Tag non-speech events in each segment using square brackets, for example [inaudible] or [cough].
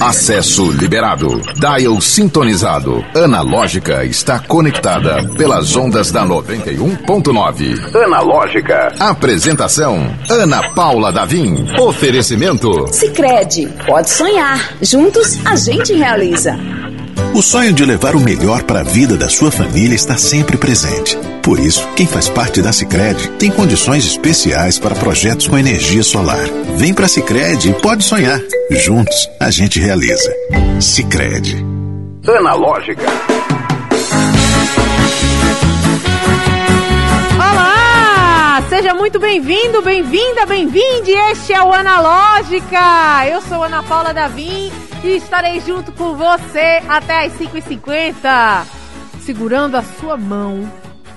Acesso liberado. Dial sintonizado. Analógica está conectada pelas ondas da 91.9. Analógica. Apresentação: Ana Paula Davim. Oferecimento: Sicredi. Pode sonhar. Juntos a gente realiza. O sonho de levar o melhor para a vida da sua família está sempre presente. Por isso, quem faz parte da Sicredi tem condições especiais para projetos com energia solar. Vem para a Sicredi e pode sonhar. Juntos a gente realiza. Sicredi. Analógica. Seja muito bem-vindo, bem-vinda, bem-vinde. Este é o Analógica. Eu sou Ana Paula Davim e estarei junto com você até as 5h50, segurando a sua mão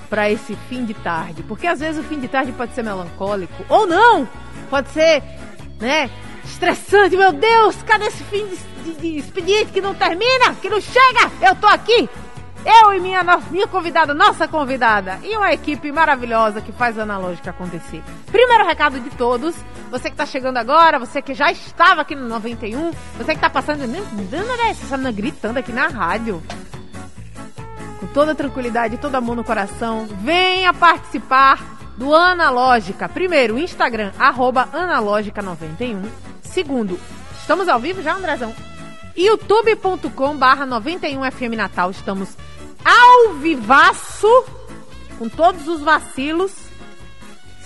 para esse fim de tarde. Porque às vezes o fim de tarde pode ser melancólico ou não. Pode ser, né, estressante. Meu Deus, cadê esse fim de, de, de expediente que não termina, que não chega? Eu tô aqui. Eu e minha, minha convidada, nossa convidada, e uma equipe maravilhosa que faz a analógica acontecer. Primeiro recado de todos, você que está chegando agora, você que já estava aqui no 91, você que está passando, dando essa gritando aqui na rádio. Com toda tranquilidade, todo amor no coração, venha participar do Analógica. Primeiro, Instagram, arroba analógica91. Segundo, estamos ao vivo já, Andrezão? youtube.com barra 91FM Natal. Estamos ao vivaço, com todos os vacilos.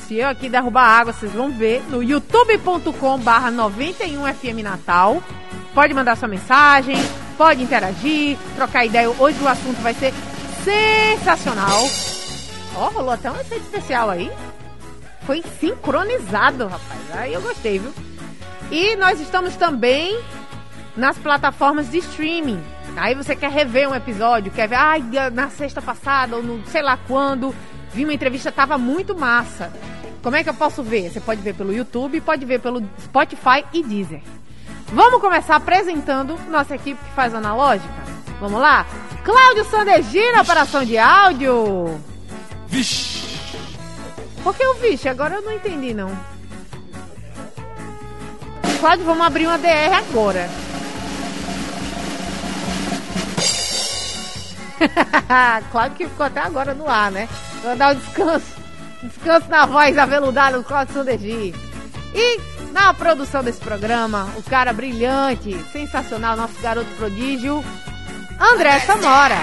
Se eu aqui derrubar água, vocês vão ver no youtube.com barra 91FM Natal. Pode mandar sua mensagem, pode interagir, trocar ideia. Hoje o assunto vai ser sensacional. Ó, oh, rolou até um efeito especial aí. Foi sincronizado, rapaz. Aí eu gostei, viu? E nós estamos também nas plataformas de streaming. Aí você quer rever um episódio, quer ver, ai, na sexta passada ou no sei lá quando, vi uma entrevista, tava muito massa. Como é que eu posso ver? Você pode ver pelo YouTube, pode ver pelo Spotify e Deezer. Vamos começar apresentando nossa equipe que faz analógica? Vamos lá? Cláudio Sandegi na operação de áudio. Vixe! Por que o vixe? Agora eu não entendi, não. Cláudio, vamos abrir uma DR agora. [laughs] claro que ficou até agora no ar, né? Vou dar um descanso. Descanso na voz aveludada do Cláudio Sandegi. E na produção desse programa, o cara brilhante, sensacional, nosso garoto prodígio, André Samora.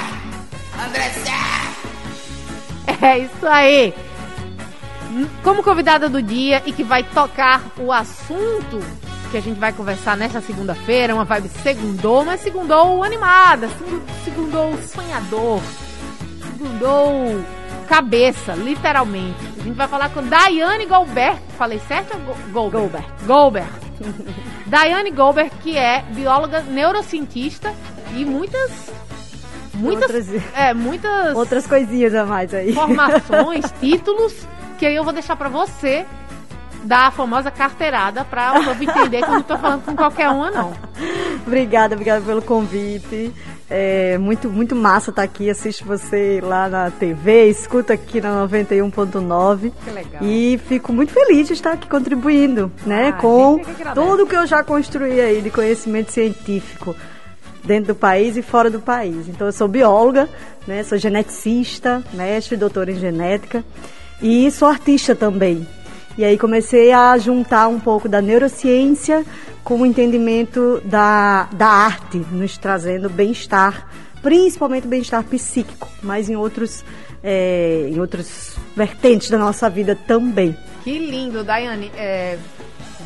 André É isso aí. Como convidada do dia e que vai tocar o assunto que a gente vai conversar nessa segunda-feira, uma vibe segundou, mas segundou animada, segundou sonhador, segundou cabeça, literalmente. A gente vai falar com Daiane Goldberg, falei certo ou Goldberg? Goldberg. [laughs] Daiane Goldberg, que é bióloga neurocientista e muitas muitas outras, é, muitas outras coisinhas a mais aí. Formações, [laughs] títulos que aí eu vou deixar para você dar a famosa carteirada para o povo entender que eu não estou falando com qualquer uma, não. [laughs] obrigada, obrigada pelo convite. É muito, muito massa estar tá aqui. Assisto você lá na TV, escuta aqui na 91.9. Que legal. E fico muito feliz de estar aqui contribuindo, né? Ah, com tudo que eu já construí aí de conhecimento científico dentro do país e fora do país. Então eu sou bióloga, né? Sou geneticista, mestre e doutora em genética. E sou artista também. E aí comecei a juntar um pouco da neurociência com o entendimento da, da arte, nos trazendo bem-estar, principalmente bem-estar psíquico, mas em outros, é, em outros vertentes da nossa vida também. Que lindo, Daiane. É,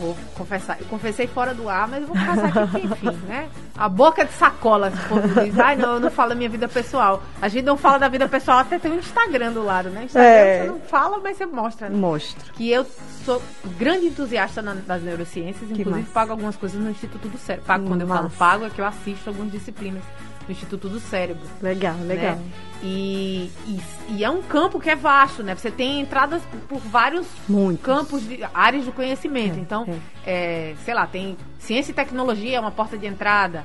vou confessar, eu confessei fora do ar, mas vou confessar aqui, enfim, né? A boca de sacola, se for diz, ai não, eu não falo da minha vida pessoal. A gente não fala da vida pessoal, até tem um Instagram do lado, né? Instagram é. você não fala, mas você mostra. Né? Mostra. Que eu sou grande entusiasta na, das neurociências, que inclusive massa. pago algumas coisas no Instituto do Cérebro. Pago, quando massa. eu falo pago, é que eu assisto algumas disciplinas no Instituto do Cérebro. Legal, né? legal. Né? E, e, e, é um campo que é vasto, né? Você tem entradas por vários Muitos. campos, de, áreas de conhecimento. É, então, é. É, sei lá, tem ciência e tecnologia é uma porta de entrada,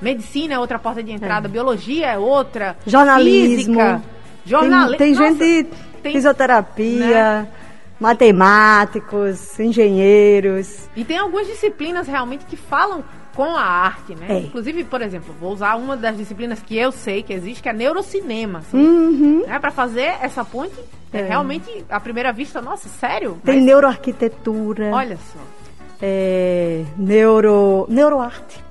medicina é outra porta de entrada, é. biologia é outra, jornalismo, física, jornalismo. Tem, tem gente tem, fisioterapia. Né? matemáticos, engenheiros. E tem algumas disciplinas realmente que falam com a arte, né? É. Inclusive, por exemplo, vou usar uma das disciplinas que eu sei que existe, que é neurocinema. Assim, Uhum. né? Para fazer essa ponte, é. É. realmente, à primeira vista, nossa, sério? Tem Mas, neuroarquitetura. Olha só. é, neuro, neuroarte.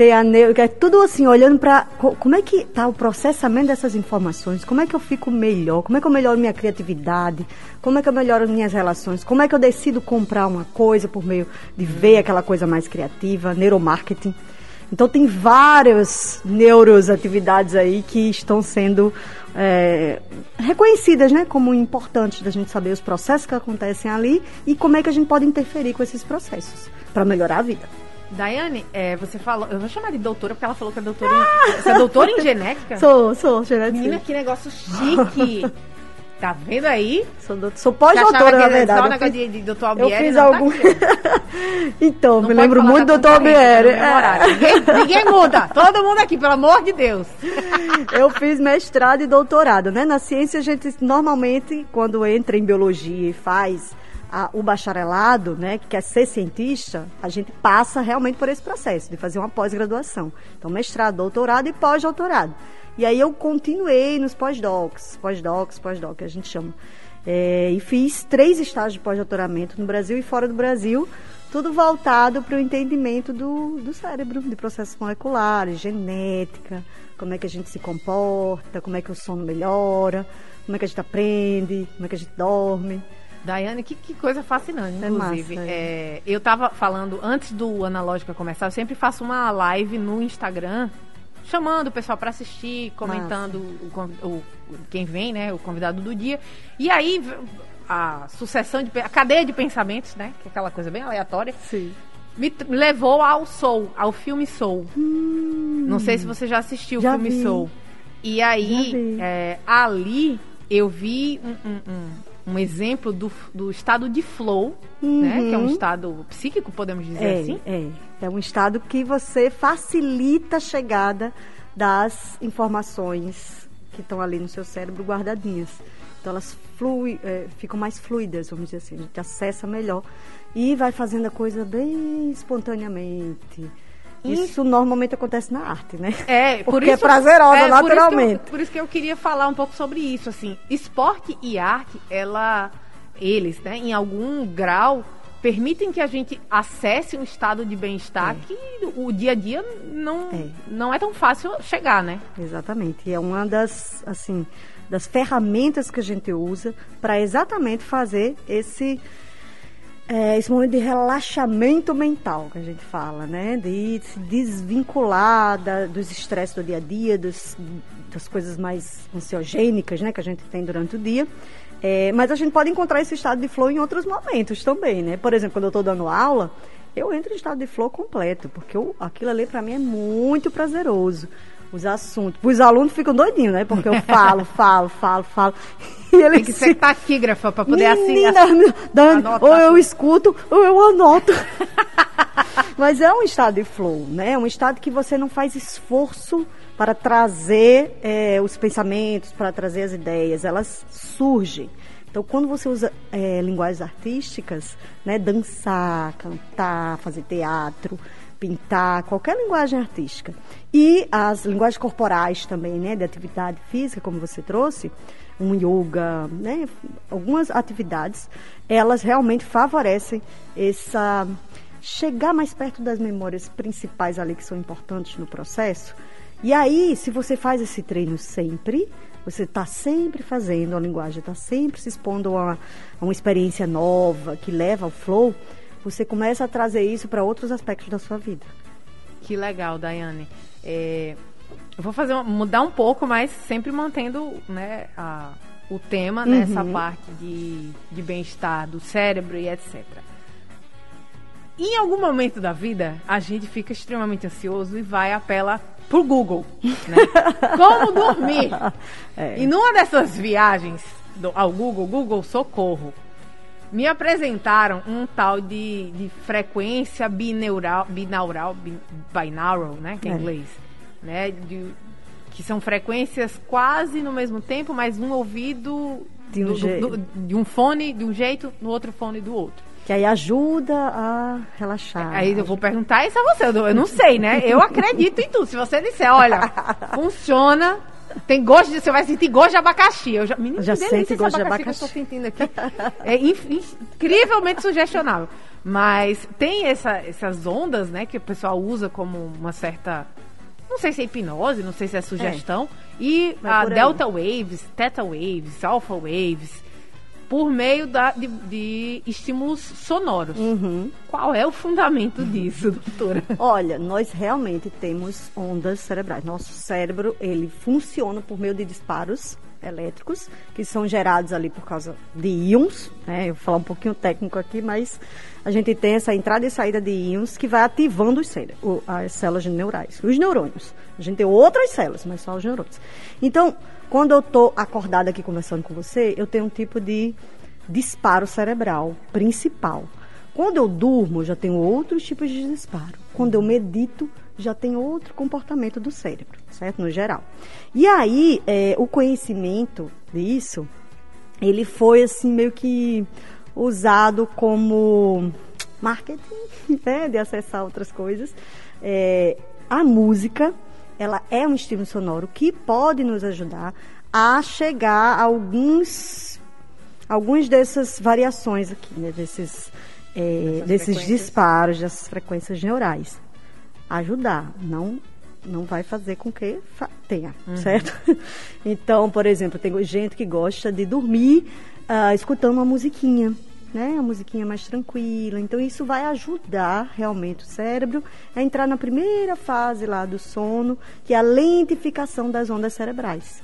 Tem a neuro, é tudo assim, olhando para como é que tá o processamento dessas informações, como é que eu fico melhor, como é que eu melhoro minha criatividade, como é que eu melhoro minhas relações, como é que eu decido comprar uma coisa por meio de ver aquela coisa mais criativa, neuromarketing. Então tem várias neuroatividades aí que estão sendo é, reconhecidas, né, como importantes da gente saber os processos que acontecem ali e como é que a gente pode interferir com esses processos para melhorar a vida. Daiane, é, você falou. Eu vou chamar de doutora porque ela falou que é doutora em. Você é doutora em [laughs] genética? Sou, sou, genética. Menina, que negócio chique! [laughs] Tá vendo aí? Sou, doutor- sou pós-doutora, na verdade. Só Eu negócio fiz- de, de doutor Eu Albieri, fiz não, tá algum. ó. [laughs] então, Não me lembro muito do doutor Albieri. tá horário. Ninguém, ninguém muda. Todo mundo aqui, pelo amor de Deus. Eu fiz mestrado e doutorado, né? Na ciência, a gente normalmente, quando entra em biologia e faz a- o bacharelado, né, que quer ser cientista, a gente passa realmente por esse processo de fazer uma pós-graduação. Então, mestrado, doutorado e pós-doutorado. E aí eu continuei nos pós-docs, pós-docs, pós-doc, que a gente chama. É, e fiz três estágios de pós-doutoramento no Brasil e fora do Brasil, tudo voltado para o entendimento do, do cérebro, de processos moleculares, genética, como é que a gente se comporta, como é que o sono melhora, como é que a gente aprende, como é que a gente dorme. Daiane, que, que coisa fascinante, É inclusive. massa, É, eu tava falando, antes do Analógica começar, eu sempre faço uma live no Instagram, chamando o pessoal para assistir, comentando o, o- quem vem, né, o convidado do dia. E aí, a sucessão de... a cadeia de pensamentos, né, que é aquela coisa bem aleatória, Sim. me levou ao Soul, ao filme Soul. Não sei se você já assistiu Hum. Já o filme vi. Soul. E aí, é, ali, eu vi um, um- um- um exemplo do, do estado de flow, né? Que é um Uhum. estado psíquico, podemos dizer É, assim. é. É um estado que você facilita a chegada das informações que estão ali no seu cérebro guardadinhas. Então elas flui, é, ficam mais fluidas, vamos dizer assim, a gente acessa melhor e vai fazendo a coisa bem espontaneamente. Isso normalmente acontece na arte, né? É, por [laughs] Porque isso, é prazerosa, é, por isso que eu- naturalmente. Por isso, que eu, queria falar um pouco sobre isso, assim. Esporte e arte, ela, eles, né, em algum grau, permitem que a gente acesse um estado de bem-estar que o dia a dia não É. não é tão fácil chegar, né? Exatamente. E é uma das, assim, das ferramentas que a gente usa para exatamente fazer esse é, esse momento de relaxamento mental que a gente fala, né? De se desvincular da- dos estresses do dia a dia, dos, das coisas mais ansiogênicas, né? Que a gente tem durante o dia. É, mas a gente pode encontrar esse estado de flow em outros momentos também, né? Por exemplo, quando eu estou dando aula, eu entro em estado de flow completo, porque eu- aquilo ali para mim é muito prazeroso. Os assuntos. Os alunos ficam doidinhos, né? Porque eu [laughs] falo, falo, falo, falo. E eles Tem que ser taquígrafa para poder assim, Menina, assim Dani, ou eu escuto ou eu anoto. [laughs] Mas é um estado de flow, né? É um estado que você não faz esforço para trazer eh, os pensamentos, para trazer as ideias, elas surgem. Então, quando você usa eh, linguagens artísticas, né, dançar, cantar, fazer teatro, pintar, qualquer linguagem artística, e as linguagens corporais também, né, de atividade física, como você trouxe, um yoga, né, algumas atividades, elas realmente favorecem essa chegar mais perto das memórias principais ali que são importantes no processo. E aí, se você faz esse treino sempre, você está sempre fazendo, a linguagem está sempre se expondo a, a uma experiência nova que leva ao flow, você começa a trazer isso para outros aspectos da sua vida. Que legal, Daiane. É, eu vou fazer uma- mudar um pouco, mas sempre mantendo né, a- o tema nessa parte de, de bem-estar do cérebro e etc. Em algum momento da vida, a gente fica extremamente ansioso e vai apela pro Google, né? [laughs] Como dormir? E numa dessas viagens do- ao Google, Google Socorro, me apresentaram um tal de, de frequência bineural, binaural, bi- binaural, né, que é É. inglês, né, de- que são frequências quase no mesmo tempo, mas um ouvido De um do- jeito. do- de um fone de um jeito, no outro fone do outro. que aí ajuda a relaxar. Aí eu vou perguntar isso a você, eu não sei, né? Eu acredito em tudo. Se você disser, olha, [laughs] funciona, tem gosto de. Você vai sentir gosto de abacaxi. Eu já, menino, Já sente gosto de que eu abacaxi. tô sentindo aqui. É incrivelmente sugestionável. Mas tem essa- essas ondas, né, que o pessoal usa como uma certa. Não sei se é hipnose, não sei se é sugestão. E Vai a. Delta Waves, Theta Waves, Alpha Waves, por meio da- de, de estímulos sonoros. Uhum. Qual é o fundamento disso, doutora? [laughs] Olha, nós realmente temos ondas cerebrais. Nosso cérebro, ele funciona por meio de disparos elétricos, que são gerados ali por causa de íons, né? Eu vou falar um pouquinho técnico aqui, mas a gente tem essa entrada e saída de íons que vai ativando os cérebros, o- as células neurais, os neurônios. A gente tem outras células, mas só os neurônios. Então, quando eu estou acordada aqui conversando com você, eu tenho um tipo de disparo cerebral principal. Quando eu durmo, já tenho outros tipos de disparo. Quando eu medito, já tem outro comportamento do cérebro, certo? No geral. E aí, é, o conhecimento disso, ele foi assim meio que usado como marketing, [laughs] né? De acessar outras coisas. É, a música, ela é um estímulo sonoro que pode nos ajudar a chegar a alguns algumas dessas variações aqui, né, desses, é, desses disparos, dessas frequências neurais. Ajudar, não não vai fazer com que tenha, certo? [laughs] Então, por exemplo, tem gente que gosta de dormir ah, escutando uma musiquinha, né? A musiquinha mais tranquila. Então, isso vai ajudar realmente o cérebro a entrar na primeira fase lá do sono, que é a lentificação das ondas cerebrais.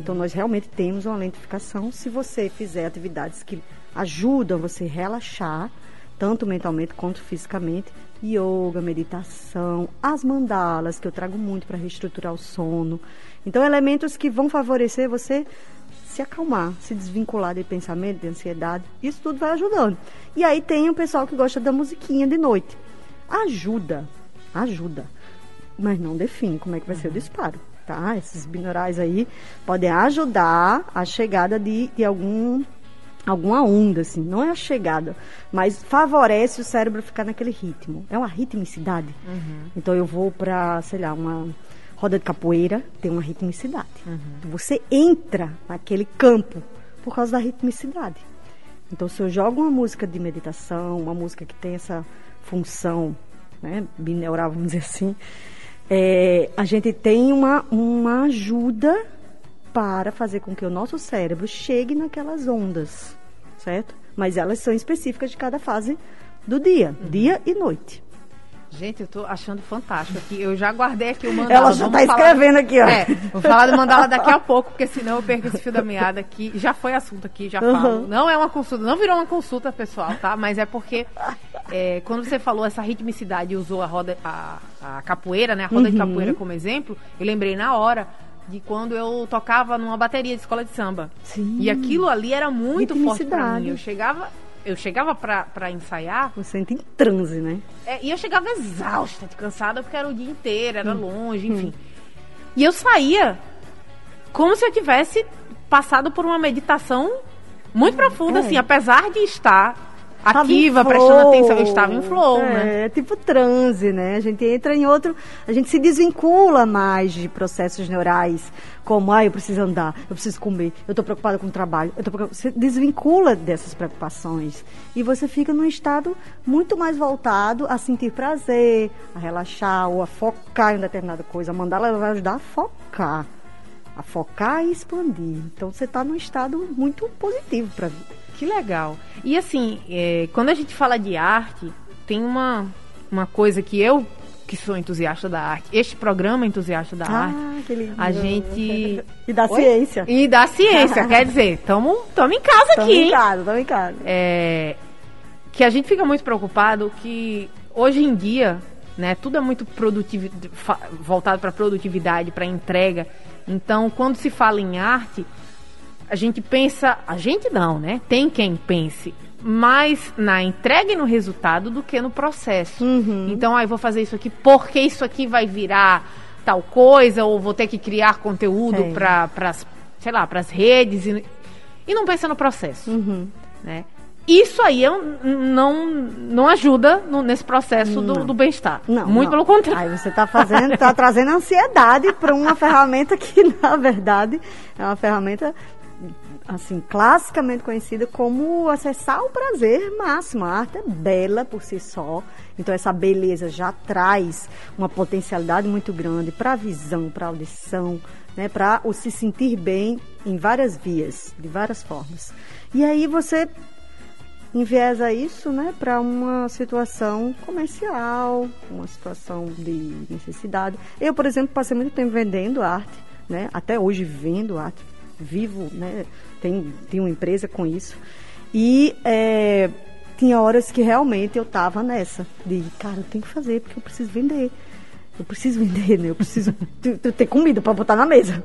Então, nós realmente temos uma lentificação se você fizer atividades que ajudam você a relaxar, tanto mentalmente quanto fisicamente. Yoga, meditação, as mandalas, que eu trago muito para reestruturar o sono. Então, elementos que vão favorecer você se acalmar, se desvincular de pensamento, de ansiedade. Isso tudo vai ajudando. E aí tem o pessoal que gosta da musiquinha de noite. Ajuda, ajuda mas não define como é que vai ser o disparo, tá? Esses binaurais aí podem ajudar a chegada de, de algum alguma onda, assim, não é a chegada, mas favorece o cérebro ficar naquele ritmo. É uma ritmicidade. Então eu vou para, sei lá, uma roda de capoeira, tem uma ritmicidade. Então, você entra naquele campo por causa da ritmicidade. Então, se eu jogo uma música de meditação, uma música que tem essa função né, bineural, vamos dizer assim, é, a gente tem uma, uma ajuda para fazer com que o nosso cérebro chegue naquelas ondas, certo? Mas elas são específicas de cada fase do dia, dia e noite. Gente, eu tô achando fantástico aqui. Eu já guardei aqui o mandala. Ela já tá falar- escrevendo aqui, ó. É, vou falar do mandala daqui a pouco, porque senão eu perco esse fio da meada aqui. Já foi assunto aqui, já Uhum. falo. Não é uma consulta, não virou uma consulta, pessoal, tá? Mas é porque é, quando você falou essa ritmicidade e usou a roda, a, a capoeira, né? A roda Uhum. de capoeira como exemplo, eu lembrei na hora de quando eu tocava numa bateria de escola de samba. Sim. E aquilo ali era muito forte pra mim. Eu chegava, eu chegava pra, pra ensaiar, Você entra em transe, né? é, e eu chegava exausta, de cansada, porque era o dia inteiro, era longe, enfim. E eu saía como se eu tivesse passado por uma meditação muito profunda, É. assim, apesar de estar ativa, flow. prestando atenção, eu estava em flow, é, né? É tipo transe, né? A gente entra em outro. A gente se desvincula mais de processos neurais, como, ah, eu preciso andar, eu preciso comer, eu estou preocupada com o trabalho. Eu tô preocupada. Você desvincula dessas preocupações. E você fica num estado muito mais voltado a sentir prazer, a relaxar ou a focar em determinada coisa. A mandala vai ajudar a focar. A focar e expandir. Então você está num estado muito positivo para a vida. Que legal. E assim, é, quando a gente fala de arte, tem uma, uma coisa que eu, que sou entusiasta da arte, este programa é entusiasta da arte, Ah, que lindo. a gente. E da Oi? ciência. E da ciência, quer dizer, estamos em casa Tamo aqui, em hein? casa, tamo em casa. é, que a gente fica muito preocupado que hoje em dia, né, tudo é muito produtivi fa- voltado para produtividade, para entrega. Então, quando se fala em arte, a gente pensa, a gente não, né? Tem quem pense mais na entrega e no resultado do que no processo. Então, aí vou fazer isso aqui porque isso aqui vai virar tal coisa ou vou ter que criar conteúdo É. para sei lá, para as redes e, e não pensa no processo Uhum. né? isso aí é um- não, não ajuda no- nesse processo do, do bem-estar. Não, Muito não. pelo contrário. Aí você está fazendo, está trazendo ansiedade para uma [laughs] ferramenta que, na verdade, é uma ferramenta assim classicamente conhecida como acessar o prazer máximo. A arte é bela por si só, então essa beleza já traz uma potencialidade muito grande para a visão, para a audição, né, para o se sentir bem em várias vias, de várias formas. E aí você enviesa isso né, para uma situação comercial, uma situação de necessidade. Eu, por exemplo, passei muito tempo vendendo arte, né, até hoje vendo arte, vivo, né, tenho, tenho uma empresa com isso. E é, tinha horas que realmente eu estava nessa, de, cara, eu tenho que fazer, porque eu preciso vender. Eu preciso [laughs] vender, né? Eu preciso ter comida para botar na mesa.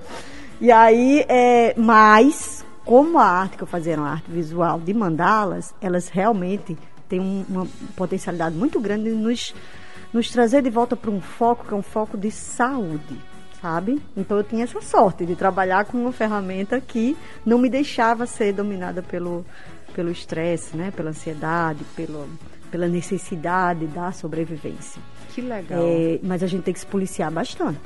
E aí, é, mas, como a arte que eu fazia era uma arte visual de mandalas, elas realmente têm um- uma potencialidade muito grande de nos, nos trazer de volta para um foco que é um foco de saúde, sabe? Então eu tinha essa sorte de trabalhar com uma ferramenta que não me deixava ser dominada pelo pelo estresse, né? Pela ansiedade, pelo, pela necessidade da sobrevivência. Que legal. É, mas a gente tem que se policiar bastante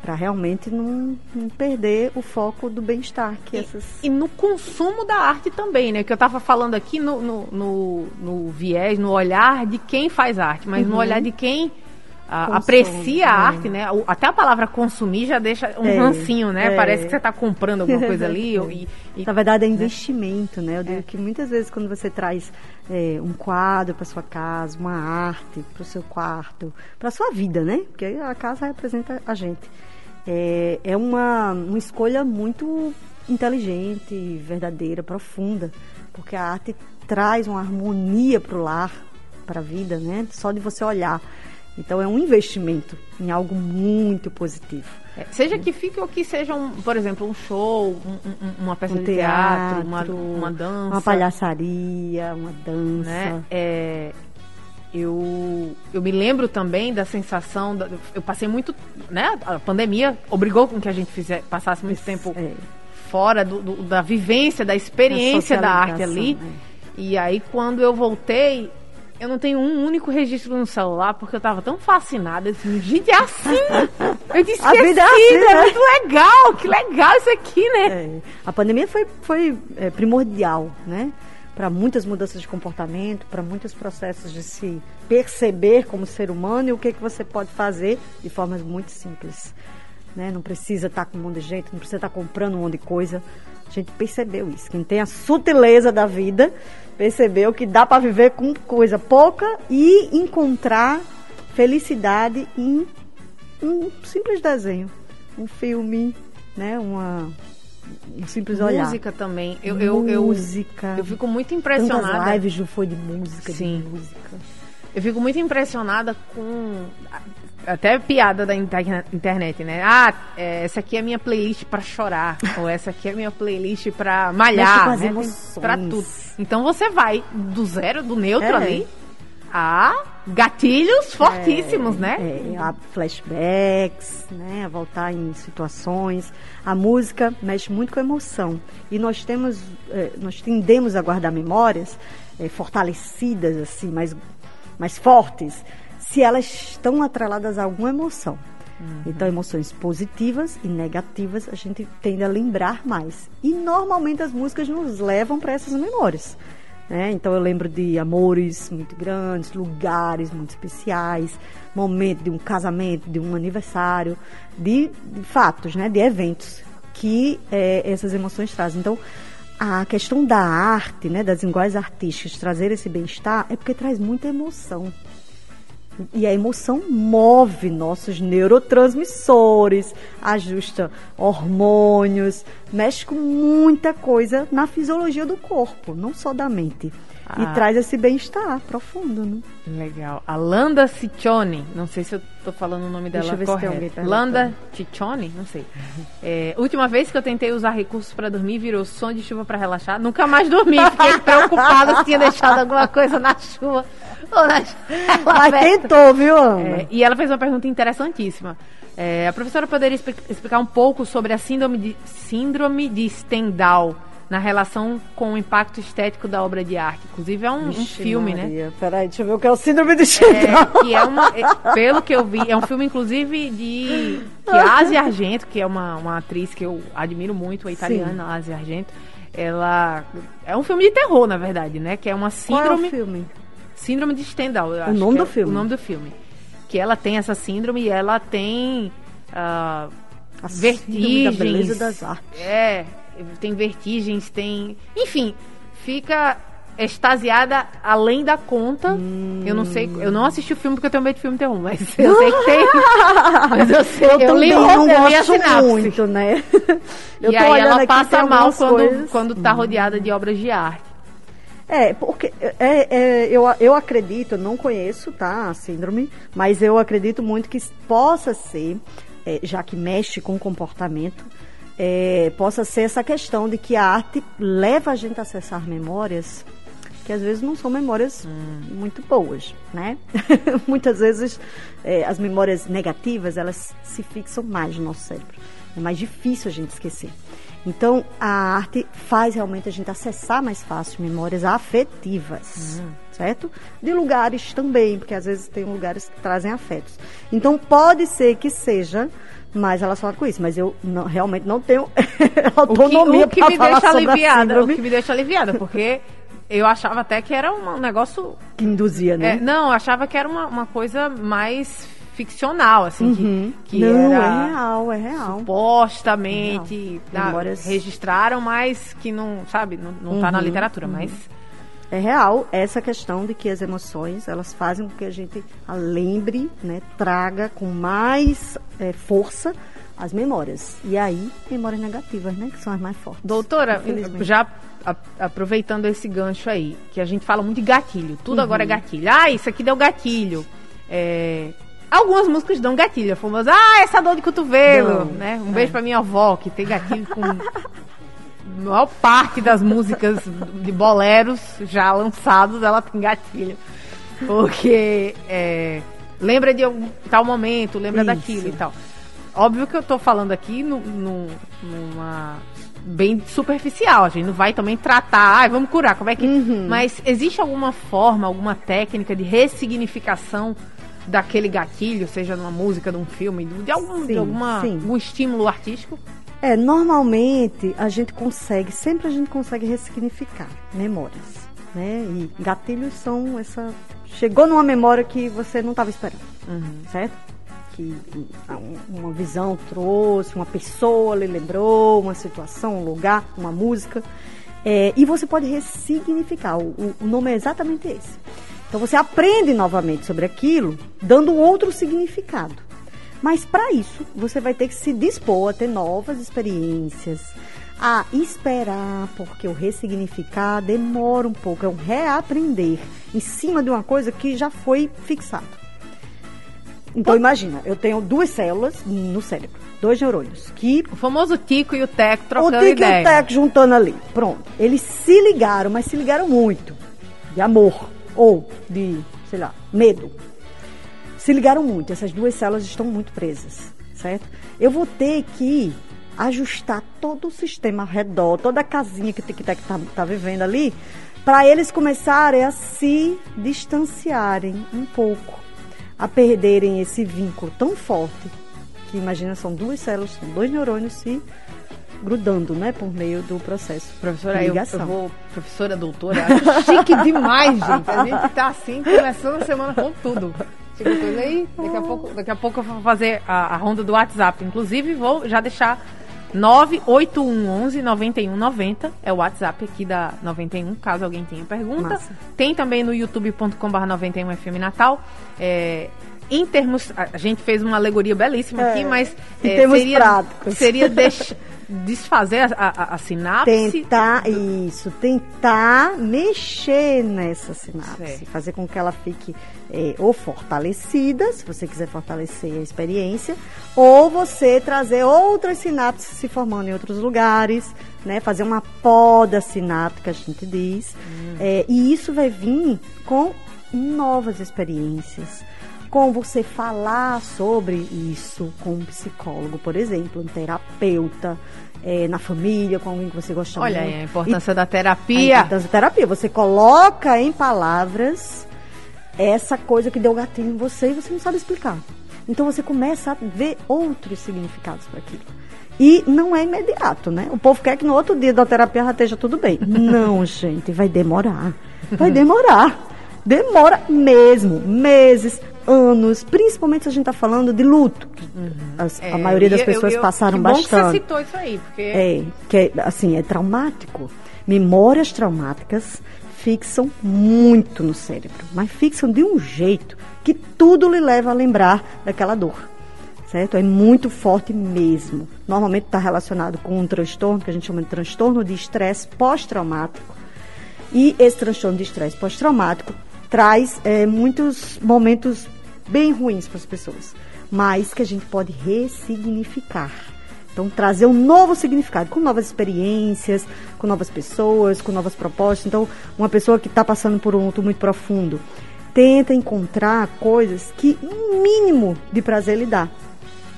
para realmente não, não perder o foco do bem-estar que essas E no consumo da arte também, né? Que eu estava falando aqui no, no, no, no viés, no olhar de quem faz arte, mas no olhar de quem Consome, aprecia a é. arte, né? O- Até a palavra consumir já deixa um É, rancinho, né? é. Parece que você está comprando alguma coisa [laughs] ali. e, e- Na verdade, é investimento, né? Eu digo que muitas vezes quando você traz é, um quadro para sua casa, uma arte para o seu quarto, para sua vida, né? Porque a casa representa a gente. É, é uma, uma escolha muito inteligente, verdadeira, profunda, porque a arte traz uma harmonia para o lar, para a vida, né? Só de você olhar. Então é um investimento em algo muito positivo. é, seja que fique ou que seja, um, por exemplo, um show, um- um- uma peça um de teatro, teatro, uma, uma dança. uma palhaçaria, uma dança. né? É, eu, eu me lembro também da sensação, da- eu passei muito, né? A pandemia obrigou com que a gente fizer, passasse muito tempo É. fora do, do- da vivência, da experiência da arte ali. socialização, E aí quando eu voltei, eu não tenho um único registro no celular porque eu tava tão fascinada, disse, gente, é assim! [laughs] Eu disse, A que vida é assim, assim, é né? muito legal, que legal isso aqui, né? É, a pandemia foi, foi é, primordial, né? Para muitas mudanças de comportamento, para muitos processos de se perceber como ser humano e o que, que você pode fazer de formas muito simples. Né? Não precisa estar com um monte de gente, não precisa estar comprando um monte de coisa. A gente percebeu isso. Quem tem a sutileza da vida percebeu que dá para viver com coisa pouca e encontrar felicidade em um simples desenho, um filme, né? Uma, um simples olhar. Música também. Eu, eu, eu, música. eu fico muito Tantas impressionada. lives já foi de música, Sim. de música. Eu fico muito impressionada com. Até piada da inter- internet, né? Ah, é, essa aqui é a minha playlist pra chorar. ou essa aqui é a minha playlist pra [laughs] malhar. Né? Pra tudo. Então você vai do zero, do neutro É. ali, a gatilhos fortíssimos, né? É, a flashbacks, né? A voltar em situações. A música mexe muito com a emoção. E nós temos, eh, nós tendemos a guardar memórias eh, fortalecidas, assim, mais, mais fortes, se elas estão atreladas a alguma emoção. Então, emoções positivas e negativas a gente tende a lembrar mais. E normalmente as músicas nos levam para essas memórias. né? Então eu lembro de amores muito grandes, lugares muito especiais, momento de um casamento, de um aniversário, de, de fatos, né? de eventos que eh, essas emoções trazem. Então a questão da arte, né, das linguagens artísticas, trazer esse bem-estar é porque traz muita emoção. E a emoção move nossos neurotransmissores, ajusta hormônios, mexe com muita coisa na fisiologia do corpo, não só da mente. Ah. E traz esse bem-estar profundo, né? Legal. A Landa Ciccione, não sei se eu tô falando o nome dela correto. perguntando. Landa Ciccione, não sei. É, última vez que eu tentei usar recursos para dormir, virou som de chuva para relaxar. Nunca mais dormi, fiquei [laughs] preocupada se tinha deixado alguma coisa na chuva ou na Mas aberta. tentou, viu, Ana? É, e ela fez uma pergunta interessantíssima. É, a professora poderia expli- explicar um pouco sobre a síndrome de, síndrome de Stendhal, na relação com o impacto estético da obra de arte. Inclusive é um, um filme, né? Maria, Peraí, deixa eu ver o que é o síndrome de É, Stendhal. que é uma, é, pelo que eu vi, é um filme inclusive de que a Asia Argento, que é uma, uma atriz que eu admiro muito, a italiana Asia Argento, ela é um filme de terror, na verdade, né? Que é uma Qual é o síndrome, filme? síndrome de Stendhal. eu acho nome que do é filme? O nome do filme. Que ela tem essa síndrome e ela tem ah, A síndrome da vertigens. beleza das artes. É, tem vertigens, tem. Enfim, fica extasiada além da conta. Eu não sei, eu não assisti o filme porque eu tenho medo de filme terror, mas eu sei que tem. [laughs] mas eu sei, eu, li também não li a gosto muito, né? [laughs] Eu e aí ela passa mal quando, coisas. quando tá rodeada de obras de arte. É, porque é, é, eu, eu acredito, eu não conheço, tá, a síndrome, mas eu acredito muito que possa ser, é, já que mexe com o comportamento, é, possa ser essa questão de que a arte leva a gente a acessar memórias que às vezes não são memórias muito boas, né? [laughs] Muitas vezes é, as memórias negativas, elas se fixam mais no nosso cérebro. É mais difícil a gente esquecer. Então, a arte faz realmente a gente acessar mais fácil memórias afetivas, certo? De lugares também, porque às vezes tem lugares que trazem afetos. Então, pode ser que seja mais relacionado com isso, mas eu não- realmente não tenho [laughs] O que, autonomia o que para me falar deixa aliviada, o que me deixa aliviada, porque eu achava até que era um negócio que induzia, né? É, não, eu achava que era uma, uma coisa mais ficcional, assim, que, que não, era é real, é real. supostamente Real. ah, Memórias- registraram, mas que não, sabe, não, não tá na literatura, mas É real essa questão de que as emoções elas fazem com que a gente a lembre, né, traga com mais é, força as memórias. E aí, memórias negativas, né, que são as mais fortes. doutora, já a- aproveitando esse gancho aí, que a gente fala muito de gatilho, tudo agora é gatilho. Ah, isso aqui deu gatilho. É, Algumas músicas dão gatilho, a famosa, ah, essa dor de cotovelo, Dão, né? Um beijo pra minha avó, que tem gatilho com [laughs] maior parte das músicas de boleros já lançados, ela tem gatilho. Porque é, lembra de algum tal momento, lembra Isso. daquilo e tal. Óbvio que eu tô falando aqui no, no- numa bem superficial, a gente não vai também tratar, ai, vamos curar, como é que. Uhum. Mas existe alguma forma, alguma técnica de ressignificação daquele gatilho, seja numa música, num filme, de algum, de Sim, alguma, sim. algum estímulo artístico? É, normalmente a gente consegue, sempre a gente consegue ressignificar memórias, né? E gatilhos são essa chegou numa memória que você não estava esperando, certo? Que um- uma visão trouxe, uma pessoa lhe lembrou, uma situação, um lugar, uma música. É, e você pode ressignificar. O, o- o nome é exatamente esse. Então você aprende novamente sobre aquilo, dando outro significado. Mas para isso, você vai ter que se dispor a ter novas experiências, a esperar, porque o ressignificar demora um pouco, é um reaprender em cima de uma coisa que já foi fixado. Então imagina, eu tenho duas células no cérebro, dois neurônios, que O famoso Tico e o Teco o trocando tique e ideia. o teco juntando ali. Pronto. Eles se ligaram, mas se ligaram muito. De amor. Ou de, sei lá, medo. Se ligaram muito. Essas duas células estão muito presas. Certo? Eu vou ter que ajustar todo o sistema ao redor, toda a casinha que o tic-tac tá, tá vivendo ali, para eles começarem a se distanciarem um pouco, a perderem esse vínculo tão forte que imagina são duas células, são dois neurônios se grudando, né, por meio do processo Professora, eu, eu vou, professora, doutora, chique demais, gente. A gente tá assim, começando a semana com tudo. Chega coisa aí, daqui a pouco, daqui a pouco eu vou fazer a, a ronda do WhatsApp. Inclusive, vou já deixar 98111 9190 é o WhatsApp aqui da 91, caso alguém tenha pergunta. Massa. Tem também no youtube.com.br 91FM Natal. É, em termos, a gente fez uma alegoria belíssima É, aqui, mas é, seria, práticos. seria deix- [laughs] desfazer a, a- a sinapse. Tentar, isso, tentar mexer nessa sinapse, Certo. fazer com que ela fique é, ou fortalecida, se você quiser fortalecer a experiência, ou você trazer outras sinapses se formando em outros lugares, né? Fazer uma poda sináptica, a gente diz. É, e isso vai vir com novas experiências. Com você falar sobre isso com um psicólogo, por exemplo, um terapeuta, é, na família, com alguém que você gosta Olha muito. aí a importância E- da a terapia. importância da terapia. Você coloca em palavras essa coisa que deu gatilho em você e você não sabe explicar. Então você começa a ver outros significados para aquilo. E não é imediato, né? O povo quer que no outro dia da terapia já esteja tudo bem. [laughs] Não, gente, vai demorar. Vai demorar. Demora mesmo. Meses, anos. Principalmente se a gente está falando de luto. que as- É, a maioria das e eu- pessoas eu- passaram que bom bastante. que você citou isso aí, porque É, que é, assim, é traumático. Memórias traumáticas fixam muito no cérebro, mas fixam de um jeito que tudo lhe leva a lembrar daquela dor. Certo? É muito forte mesmo. Normalmente está relacionado com um transtorno que a gente chama de transtorno de estresse pós-traumático. E esse transtorno de estresse pós-traumático traz é, muitos momentos bem ruins para as pessoas, mas que a gente pode ressignificar. Então, trazer um novo significado, com novas experiências, com novas pessoas, com novas propostas. Então, uma pessoa que está passando por um luto muito profundo, tenta encontrar coisas que um mínimo de prazer lhe dá.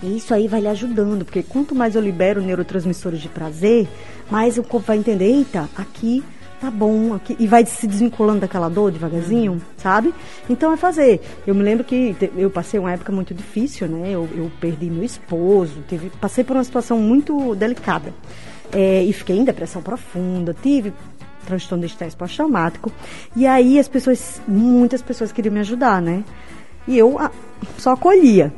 E isso aí vai lhe ajudando, porque quanto mais eu libero neurotransmissores de prazer, mais o corpo vai entender, eita, aqui tá bom, aqui, e vai se desvinculando daquela dor devagarzinho, sabe? Então é fazer. Eu me lembro que eu passei uma época muito difícil, né? Eu, eu perdi meu esposo, tive, passei por uma situação muito delicada. É, e fiquei em depressão profunda, tive transtorno de estresse pós-traumático. E aí as pessoas, muitas pessoas queriam me ajudar, né? E eu ah, só acolhia.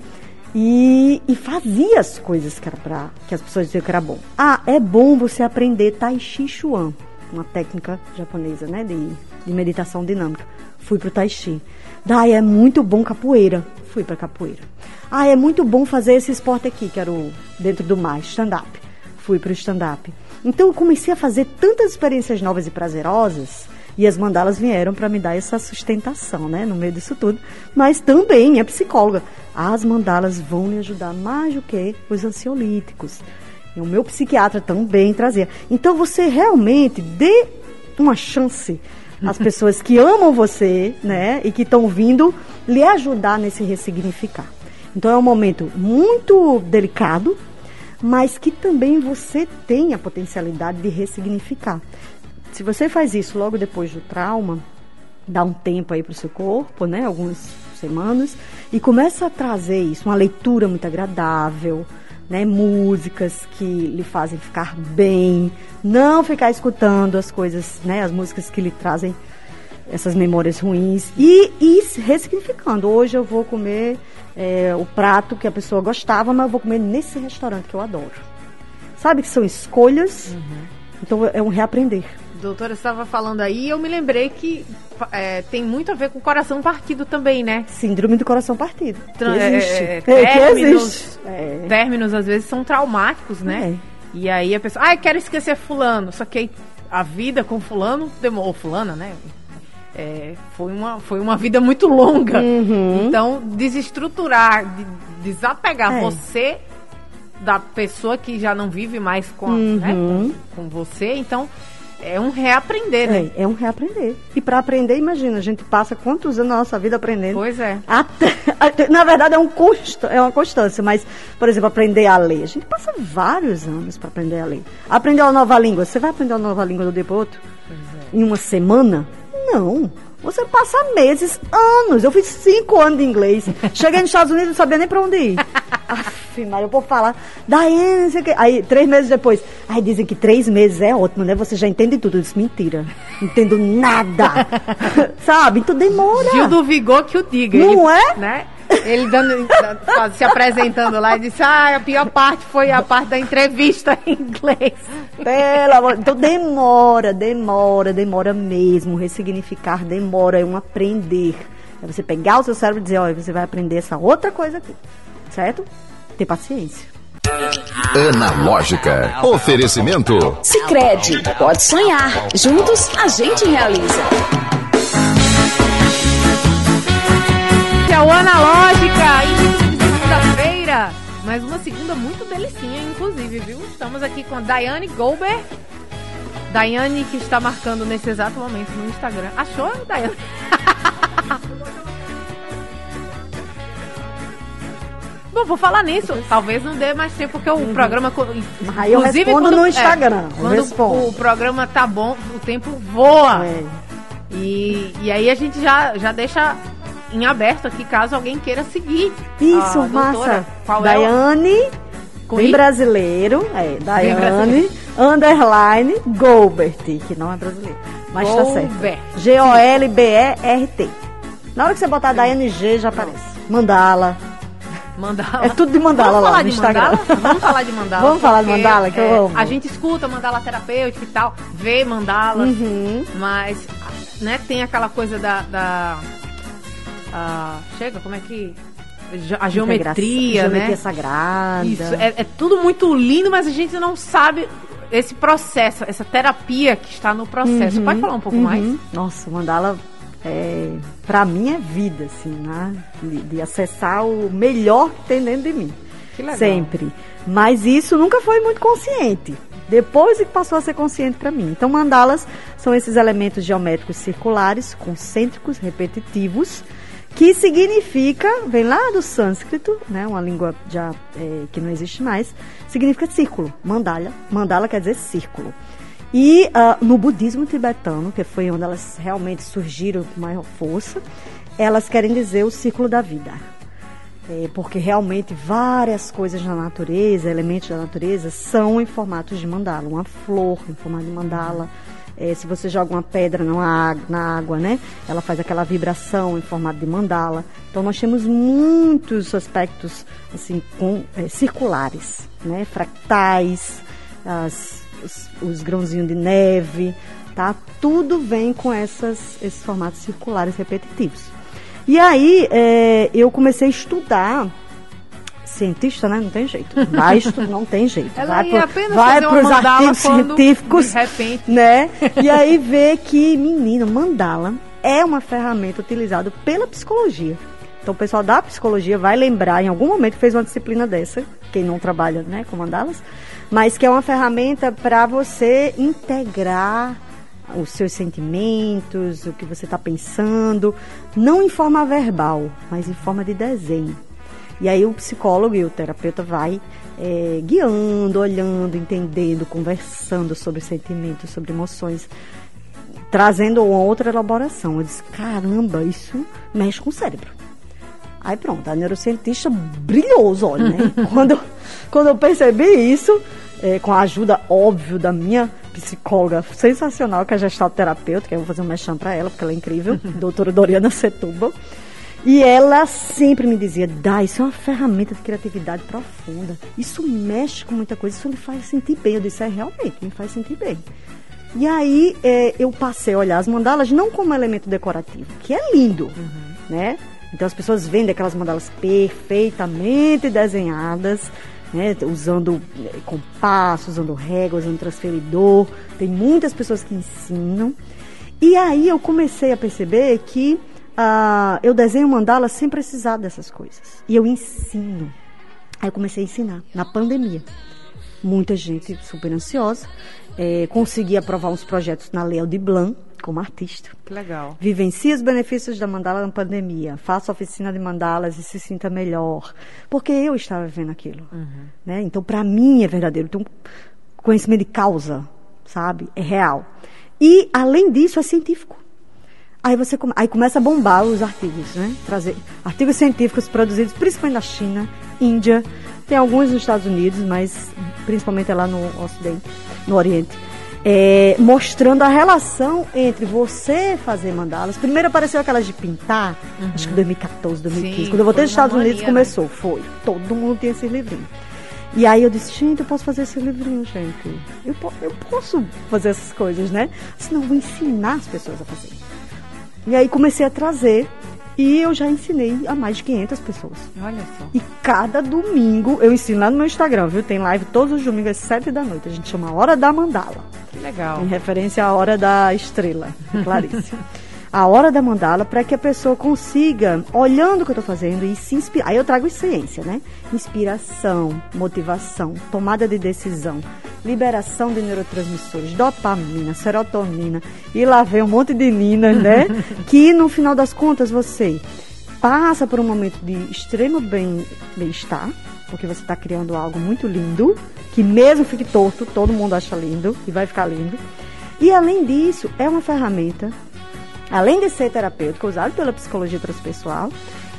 E, e fazia as coisas que, era pra, que as pessoas diziam que era bom. Ah, é bom você aprender Tai Chi Chuan, uma técnica japonesa, né, de, de meditação dinâmica. Fui pro Tai Chi. Daí é muito bom capoeira. Fui pra capoeira. Ah, é muito bom fazer esse esporte aqui, que era o dentro do mar, stand-up. Fui pro stand-up. Então eu comecei a fazer tantas experiências novas e prazerosas e as mandalas vieram para me dar essa sustentação, né, no meio disso tudo. Mas também, minha psicóloga, as mandalas vão me ajudar mais do que os ansiolíticos. O meu psiquiatra também trazia. Então você realmente dê uma chance às [laughs] pessoas que amam você, né, e que estão vindo lhe ajudar nesse ressignificar. Então é um momento muito delicado, mas que também você tem a potencialidade de ressignificar. Se você faz isso logo depois do trauma, dá um tempo aí para o seu corpo, né? Algumas semanas, e começa a trazer isso, uma leitura muito agradável, né? Músicas que lhe fazem ficar bem, não ficar escutando as coisas, né? As músicas que lhe trazem essas memórias ruins e ir ressignificando. Hoje eu vou comer é, o prato que a pessoa gostava, mas eu vou comer nesse restaurante que eu adoro. Sabe que são escolhas, então é um reaprender. Doutora estava falando aí, eu me lembrei que é, tem muito a ver com o coração partido também, né? Síndrome do coração partido. Tran- existe. é, é, É, términos, existe. É. términos às vezes são traumáticos, né? E aí a pessoa, ah, eu quero esquecer fulano, só que a vida com fulano demorou, ou fulana, né? É, foi, uma, foi uma vida muito longa. Uhum. Então, desestruturar, de- desapegar É. você da pessoa que já não vive mais com, a- né, Uhum. com, com você, então é um reaprender, né? É, é um reaprender. E para aprender, imagina, a gente passa quantos anos da nossa vida aprendendo. Pois é. Até- até- na verdade, é, um custo, é uma constância, mas, por exemplo, aprender a ler. A gente passa vários anos para aprender a ler. Aprender uma nova língua. Você vai aprender uma nova língua do para outro? é. Em uma semana? Não. Você passa meses, anos. Eu fiz cinco anos de inglês. Cheguei nos Estados Unidos e não sabia nem para onde ir. [laughs] Aff, Maria, o povo fala, Daiane, não sei o quê. Aí, três meses depois, aí dizem que três meses é ótimo, né? Você já entende tudo. Eu disse, mentira. Não entendo nada. [laughs] Sabe? Então demora. Gil do Vigor que o diga. Não ele, é? Né? Ele dando, [laughs] se apresentando lá e disse: Ah, a pior parte foi a parte da entrevista em inglês. Pelo amor. Então demora, demora, demora mesmo. Ressignificar demora, é um aprender. É você pegar o seu cérebro e dizer, olha, você vai aprender essa outra coisa aqui. Certo? Ter paciência. Analógica. Oferecimento. Sicredi, pode sonhar. Juntos a gente realiza. O Analógica, início de segunda-feira. Mas uma segunda muito delicinha, inclusive, viu? Estamos aqui com a Daiane Goldberg. Daiane que está marcando nesse exato momento no Instagram. Achou, Daiane? [laughs] Bom, vou falar nisso. Talvez não dê mais tempo, porque o Uhum. programa. Aí eu inclusive, respondo quando- no é, Instagram, eu quando respondo. o programa tá bom, o tempo voa. É. E, e aí a gente já, já deixa em aberto aqui, caso alguém queira seguir. Isso, a doutora. massa. Qual é o- Daiane, bem brasileiro, é, Daiane, brasileiro. underline, Golbert, que não é brasileiro, mas tá Golbert. certo. G-O-L-B-E-R-T. Na hora que você botar Daiane G, já aparece. Mandala. Mandala. É tudo de mandala Vamos lá falar no de Instagram. mandala? Vamos falar de mandala. Vamos falar de mandala, que eu é, amo. A gente escuta mandala terapêutica e tal, vê mandalas, Uhum. mas né, tem aquela coisa da. da a- chega, como é que. A geometria, Geometria né? sagrada. Isso, é, é tudo muito lindo, mas a gente não sabe esse processo, essa terapia que está no processo. Pode falar um pouco Uhum. mais? Nossa, o mandala, é, pra mim, é vida, assim, né? De, de acessar o melhor que tem dentro de mim. Que legal. Sempre. Mas isso nunca foi muito consciente. Depois que passou a ser consciente para mim. Então, mandalas são esses elementos geométricos circulares, concêntricos, repetitivos, que significa, vem lá do sânscrito, né, uma língua já é, que não existe mais, significa círculo. Mandala, mandala quer dizer círculo. E ah, no budismo tibetano, que foi onde elas realmente surgiram com maior força, elas querem dizer o círculo da vida. É, porque realmente várias coisas na natureza, elementos da natureza, são em formatos de mandala. Uma flor em formato de mandala. É, se você joga uma pedra na água, na água, né? Ela faz aquela vibração em formato de mandala. Então nós temos muitos aspectos assim com, é, circulares, né? Fractais, as- os, os grãozinhos de neve, tá? Tudo vem com essas, esses formatos circulares repetitivos. E aí é, eu comecei a estudar. Cientista, né? Não tem jeito. Vai estudar, [laughs] não tem jeito. Ela vai ia pro- vai pros mandala artigos científicos, de repente- né? [laughs] E aí vê que, menino, mandala é uma ferramenta utilizada pela psicologia. Então o pessoal da psicologia vai lembrar, em algum momento fez uma disciplina dessa, quem não trabalha né, com mandalas, mas que é uma ferramenta para você integrar os seus sentimentos, o que você está pensando, não em forma verbal, mas em forma de desenho. E aí o psicólogo e o terapeuta vai eh, guiando, olhando, entendendo, conversando sobre sentimentos, sobre emoções, trazendo uma outra elaboração. Eu disse, caramba, isso mexe com o cérebro. Aí pronto, a neurocientista brilhou os olhos, né? [laughs] quando, quando eu percebi isso, eh, com a ajuda, óbvio, da minha psicóloga sensacional, que é a gestalterapeuta, que eu vou fazer um mexão pra ela, porque ela é incrível, [laughs] doutora Doriana Setúbal. E ela sempre me dizia, Dá, isso é uma ferramenta de criatividade profunda. Isso mexe com muita coisa, isso lhe faz sentir bem. Eu disse, é realmente, me faz sentir bem. E aí eh, eu passei a olhar as mandalas não como elemento decorativo, que é lindo, né? Então as pessoas vendem aquelas mandalas perfeitamente desenhadas, né? Usando eh, compasso, usando régua, usando transferidor. Tem muitas pessoas que ensinam. E aí eu comecei a perceber que ah, eu desenho mandala sem precisar dessas coisas. E eu ensino. Aí eu comecei a ensinar, na pandemia. Muita gente super ansiosa. Eh, consegui aprovar uns projetos na Leo de Blanc, como artista. Que legal. Vivencie os benefícios da mandala na pandemia. Faça oficina de mandalas e se sinta melhor. Porque eu estava vivendo aquilo. Né? Então, para mim, é verdadeiro. Então, conhecimento de causa, sabe? É real. E, além disso, é científico. Aí você come- aí começa a bombar os artigos, né? Trazer artigos científicos produzidos principalmente na China, Índia, tem alguns nos Estados Unidos, mas principalmente é lá no Ocidente, no Oriente, é, mostrando a relação entre você fazer mandalas. Primeiro apareceu aquelas de pintar, acho que 2014, 2015. Uhum. Sim, Quando eu voltei dos Estados Unidos mania, né? começou, foi. Todo mundo tinha esses livrinhos. E aí eu disse, gente, eu posso fazer esse livrinho, gente. Eu, eu posso fazer essas coisas, né? Senão eu vou ensinar as pessoas a fazer. E aí comecei a trazer e eu já ensinei a mais de 500 pessoas. Olha só. E cada domingo, eu ensino lá no meu Instagram, viu? Tem live todos os domingos às 7 da noite. A gente chama Hora da Mandala. Que legal. Em referência à Hora da Estrela, Clarice. [laughs] a Hora da Mandala para que a pessoa consiga, olhando o que eu estou fazendo e se inspirar. Aí eu trago ciência, né? Inspiração, motivação, tomada de decisão, liberação de neurotransmissores, dopamina, serotonina. E lá vem um monte de ninas, né? [laughs] que no final das contas você passa por um momento de extremo bem- bem-estar, porque você está criando algo muito lindo, que mesmo fique torto, todo mundo acha lindo e vai ficar lindo. E além disso, é uma ferramenta, além de ser terapêutica, usada pela psicologia transpessoal,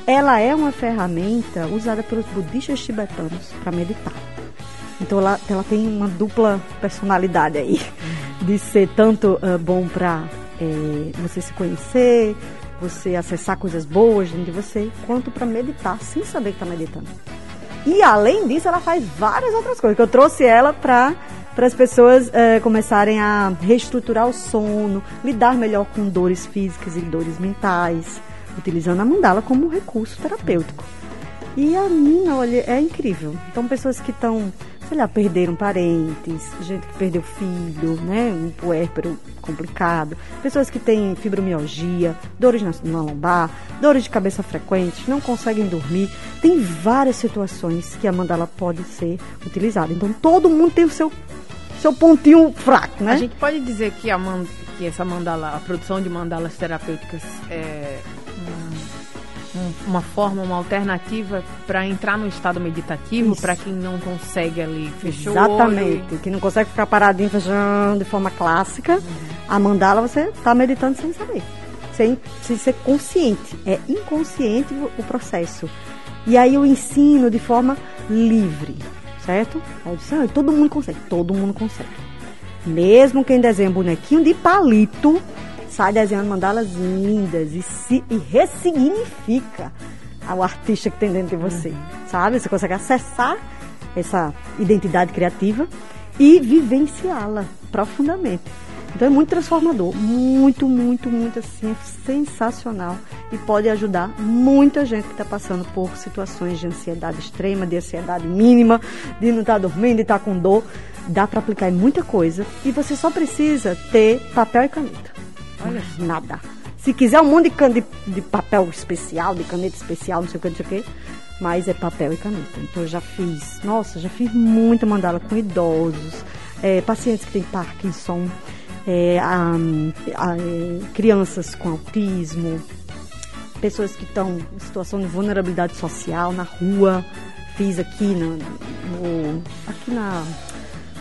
ela é uma ferramenta usada pelos budistas tibetanos para meditar. Então ela, ela tem uma dupla personalidade aí, de ser tanto ah, bom para você se conhecer, você acessar coisas boas dentro de você, quanto para meditar sem saber que está meditando. E além disso, ela faz várias outras coisas, que eu trouxe ela para para as pessoas eh, começarem a reestruturar o sono, lidar melhor com dores físicas e dores mentais, utilizando a mandala como recurso terapêutico. E a mina, olha, é incrível. Então, pessoas que estão, sei lá, perderam parentes, gente que perdeu filho, né? Um puérpero complicado, pessoas que têm fibromialgia, dores na, na lombar, dores de cabeça frequentes, não conseguem dormir. Tem várias situações que a mandala pode ser utilizada. Então, todo mundo tem o seu, seu pontinho fraco, né? A gente pode dizer que, a man- que essa mandala, a produção de mandalas terapêuticas é um- um- uma forma, uma alternativa para entrar no estado meditativo, para quem não consegue ali fechar o Exatamente. Que não consegue ficar paradinho fechando de forma clássica. A mandala você está meditando sem saber. Sem, sem ser consciente. É inconsciente o, o processo. E aí eu ensino de forma livre. Certo? Aí eu disse, ah, todo mundo consegue. Todo mundo consegue. Mesmo quem desenha bonequinho de palito, sai desenhando mandalas lindas e, se, e ressignifica o artista que tem dentro de você, sabe? Você consegue acessar essa identidade criativa e vivenciá-la profundamente. Então é muito transformador, muito, muito, muito assim, é sensacional e pode ajudar muita gente que está passando por situações de ansiedade extrema, de ansiedade mínima, de não estar dormindo, de estar com dor. Dá para aplicar em muita coisa e você só precisa ter papel e caneta. Olha, nada. Se quiser um monte de, can- de, de papel especial, de caneta especial, não sei o que, não sei o que, mas é papel e caneta. Então eu já fiz, nossa, já fiz muita mandala com idosos, eh, pacientes que têm Parkinson, eh, a- a- crianças com autismo, pessoas que estão em situação de vulnerabilidade social na rua. Fiz aqui na, no, aqui na,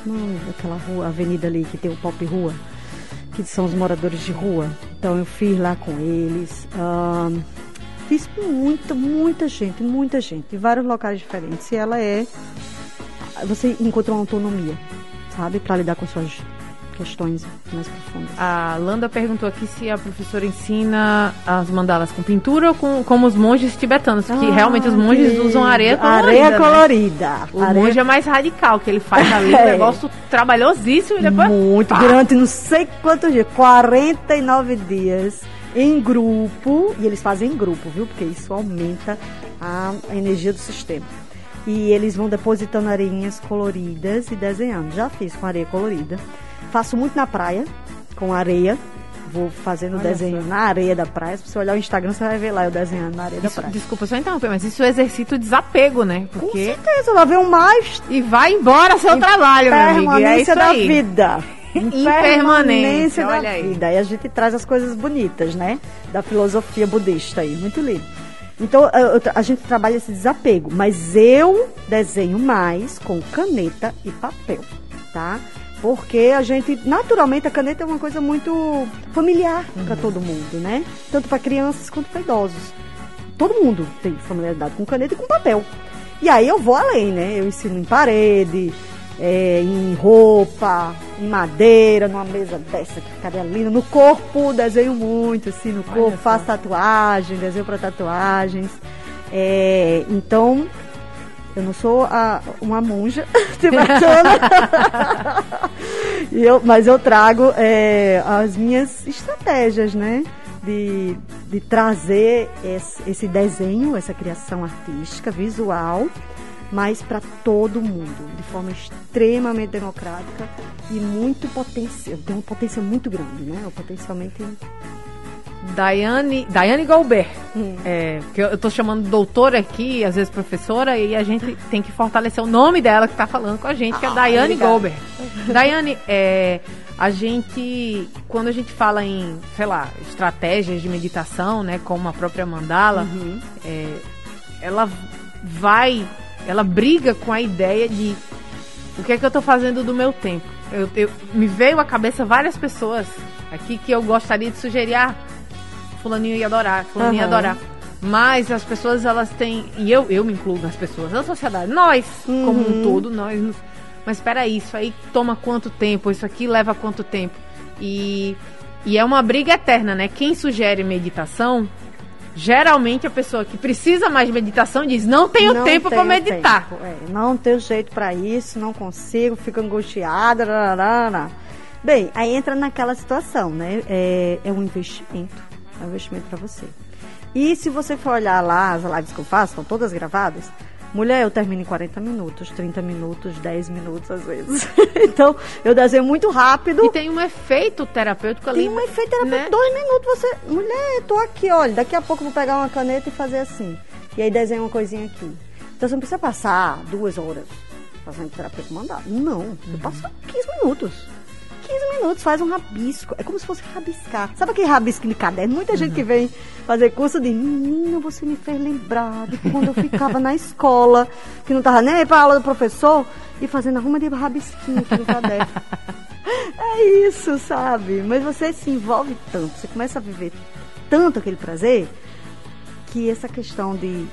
não, aquela rua, avenida ali que tem o Pop Rua, que são os moradores de rua. Então eu fiz lá com eles. fiz com muita, muita gente, muita gente, em vários locais diferentes. E ela é. Você encontra uma autonomia, sabe? Para lidar com suas questões mais profundas. A Landa perguntou aqui se a professora ensina as mandalas com pintura ou com, como os monges tibetanos, Ah, realmente os monges que- usam areia colorida. Areia né? colorida. O Areia monge é mais radical, que ele faz ali um [laughs] É. negócio trabalhosíssimo e depois. Muito, pá. durante não sei quantos dias, 49 dias em grupo, e eles fazem em grupo, viu? Porque isso aumenta a energia do sistema. E eles vão depositando areinhas coloridas e desenhando. Já fiz com areia colorida. Faço muito na praia, com areia. Vou fazendo Olha desenho só. na areia da praia. Se você olhar o Instagram, você vai ver lá eu desenhando na areia da Isso, praia. desculpa só interromper, mas isso exercita o desapego, né? Com Porque. certeza, vai ver o mais E vai embora seu trabalho, meu amigo. e É Permanência isso da aí. vida. [laughs] Impermanência, da olha aí. vida. Aí a gente traz as coisas bonitas, né? Da filosofia budista aí. Muito lindo. Então, a gente trabalha esse desapego, mas eu desenho mais com caneta e papel, tá? Porque a gente, naturalmente, a caneta é uma coisa muito familiar para todo mundo, né? Tanto para crianças quanto para idosos. Todo mundo tem familiaridade com caneta e com papel. E aí eu vou além, né? Eu ensino em parede, é, em roupa, em madeira, numa mesa dessa que ficaria linda. No corpo, desenho muito, assim, no corpo, faço tatuagem, desenho para tatuagens. É, então, eu não sou a- uma monja [laughs] tibetana, eu, mas eu trago é, as minhas estratégias, né? De, de trazer esse, esse desenho, essa criação artística, visual, mas para todo mundo, de forma extremamente democrática e muito potencial. Tem um potencial muito grande, né? Potencialmente. Daiane, Daiane Galber. Hum. É, que eu, eu tô chamando doutora aqui, às vezes professora, e a gente tem que fortalecer o nome dela que tá falando com a gente, que é Ah, Daiane obrigada. Galber. Daiane, é, a gente. quando a gente fala em, sei lá, estratégias de meditação, né, como a própria mandala, Uhum. é, ela vai, ela briga com a ideia de o que é que eu tô fazendo do meu tempo. Eu, eu- me veio à cabeça várias pessoas aqui que eu gostaria de sugerir, ah, fulaninho ia adorar, fulaninho ia Aham. adorar. Mas as pessoas, elas têm, e eu, eu me incluo nas pessoas, a sociedade, nós, como um Uhum. todo, nós nos, mas espera isso aí toma quanto tempo? Isso aqui leva quanto tempo? E, e é uma briga eterna, né? Quem sugere meditação, geralmente a pessoa que precisa mais de meditação diz: não tenho Não tempo para meditar. tempo, é, não tenho jeito para isso, não consigo, fico angustiada. Bem, aí entra naquela situação, né? É, é um investimento. É um investimento para você. E se você for olhar lá, as lives que eu faço, estão todas gravadas. Mulher, eu termino em 40 minutos, 30 minutos, 10 minutos às vezes. [laughs] então, eu desenho muito rápido. E tem um efeito terapêutico ali. Tem um efeito terapêutico. né? Dois minutos você. Mulher, eu tô aqui, olha. Daqui a pouco eu vou pegar uma caneta e fazer assim. E aí desenha uma coisinha aqui. Então você não precisa passar duas horas fazendo terapia mandado. Não. Você passa 15 minutos. 15 minutos, faz um rabisco. É como se fosse rabiscar. Sabe aquele rabisco de caderno? Muita gente que vem fazer curso de menina, você me fez lembrar de quando eu ficava na escola, que não tava nem aí pra aula do professor, e fazendo arruma de rabisquinho aqui no caderno. [laughs] É isso, sabe? Mas você se envolve tanto, você começa a viver tanto aquele prazer, que essa questão de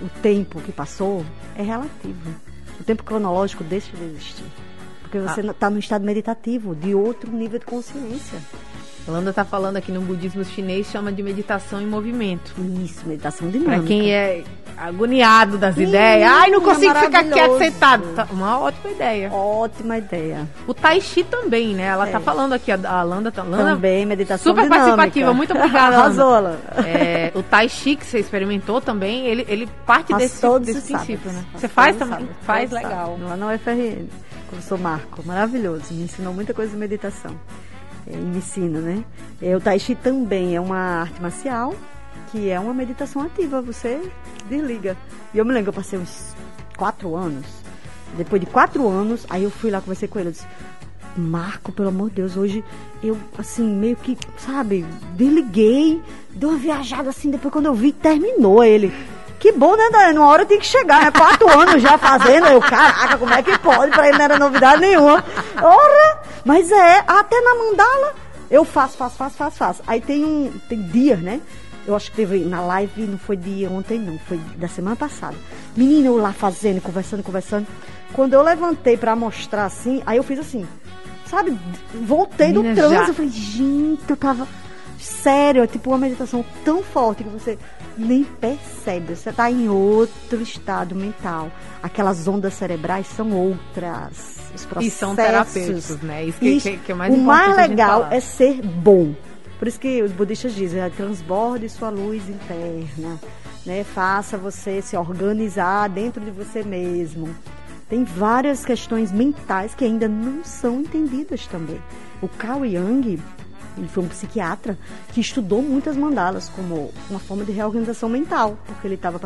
o tempo que passou é relativo. O tempo cronológico deixa de existir. Porque você está no estado meditativo, de outro nível de consciência. Landa tá falando aqui no budismo chinês, chama de meditação em movimento. Isso, meditação dinâmica. quem é agoniado das Hum, ideias, ai, não é consigo ficar quieto sentado. Tá, uma ótima ideia. Ótima ideia. O Tai Chi também, né? Ela tá É. falando aqui, a, a Landa tá. Landa, Também, meditação super dinâmica. participativa, muito obrigada. [laughs] Alan. É, o Tai Chi que você experimentou também, ele, ele parte Faço desse, todos desse princípio, sábados. né? Você faz também? sábados, Faz legal. sábados. Lá na UFRN. Professor Marco, maravilhoso. Me ensinou muita coisa de meditação. É, E me ensina, né? É, o Tai Chi também é uma arte marcial, que é uma meditação ativa. Você desliga. E eu me lembro eu passei uns quatro anos. Depois de quatro anos, aí eu fui lá, conversei com ele. Eu disse, Marco, pelo amor de Deus, hoje eu, assim, meio que, sabe, desliguei, dei uma viajada assim, depois quando eu vi, terminou ele. Que bom, né, Daiane? Uma hora tem que chegar, né? Quatro [laughs] anos já fazendo. Eu, caraca, como é que pode? Pra ele não era novidade nenhuma. Ora! Mas é, até na mandala, eu faço, faço, faço, faço, faço. Aí tem um, tem dias, né? Eu acho que teve na live, não foi de ontem, não, foi da semana passada. Menina, eu lá fazendo, conversando, conversando. Quando eu levantei pra mostrar assim, aí eu fiz assim, sabe? Voltei do Menina, trânsito. já. Eu falei, gente, eu tava. Sério, é tipo uma meditação tão forte que você nem percebe. Você tá em outro estado mental. Aquelas ondas cerebrais são outras. Os processos. E são terapêuticos, né? Isso que, que, que é mais o mais legal é ser bom. Por isso que os budistas dizem, é, transborde sua luz interna, né? Faça você se organizar dentro de você mesmo. Tem várias questões mentais que ainda não são entendidas também. O Carl Jung, ele foi um psiquiatra que estudou muitas mandalas como uma forma de reorganização mental, porque ele tava,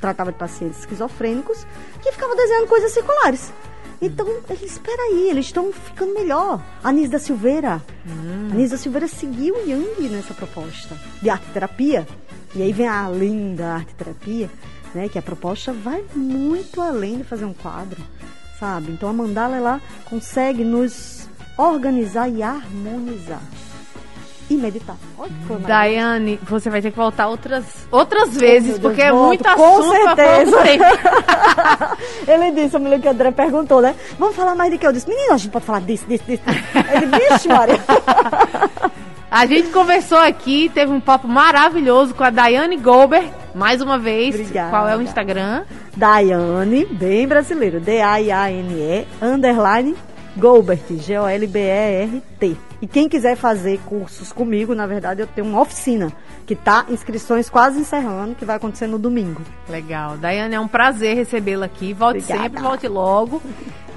tratava de pacientes esquizofrênicos que ficavam desenhando coisas circulares. Então, ele, espera aí, eles estão ficando melhor. Anis da Silveira. A Anis da Silveira seguiu Jung nessa proposta de arte-terapia. E aí vem a linda arte-terapia, né? Que a proposta vai muito além de fazer um quadro, sabe? Então, a mandala, ela consegue nos organizar e harmonizar. E meditar. Daiane, você vai ter que voltar outras, outras vezes, Deus, porque é volto, muito com assunto pra certeza. [laughs] Ele disse, me lembro que o André perguntou, né? Vamos falar mais de que? Eu disse, menino, a gente pode falar disso, disso, disso. Ele, vixe, Maria. [laughs] A gente conversou aqui, teve um papo maravilhoso com a Daiane Gober, mais uma vez. Obrigada. Qual é o Instagram? Daiane, bem brasileiro, D-A-I-A-N-E, underline, Golbert, G-O-L-B-E-R-T. E quem quiser fazer cursos comigo, na verdade, eu tenho uma oficina, que tá inscrições quase encerrando, que vai acontecer no domingo. Legal. Daiane, é um prazer recebê-la aqui. Volte Obrigada. sempre, volte logo.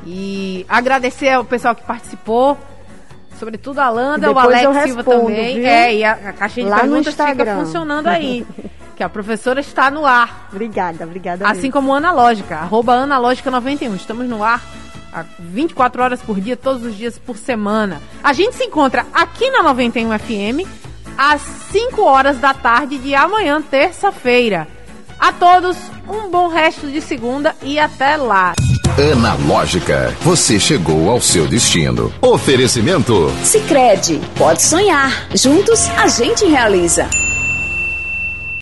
E agradecer ao pessoal que participou. Sobretudo a Landa, o Alex eu Silva respondo, também. viu? É, e a, a caixinha de Lá perguntas fica funcionando aí. [laughs] que a professora está no ar. Obrigada, obrigada. Assim mesmo. como Analógica, arroba Analógica91. Estamos no ar 24 horas por dia, todos os dias por semana. A gente se encontra aqui na 91 FM às 5 horas da tarde de amanhã, terça-feira. A todos, um bom resto de segunda e até lá. Analógica, você chegou ao seu destino. Oferecimento. Sicredi, pode sonhar. Juntos a gente realiza.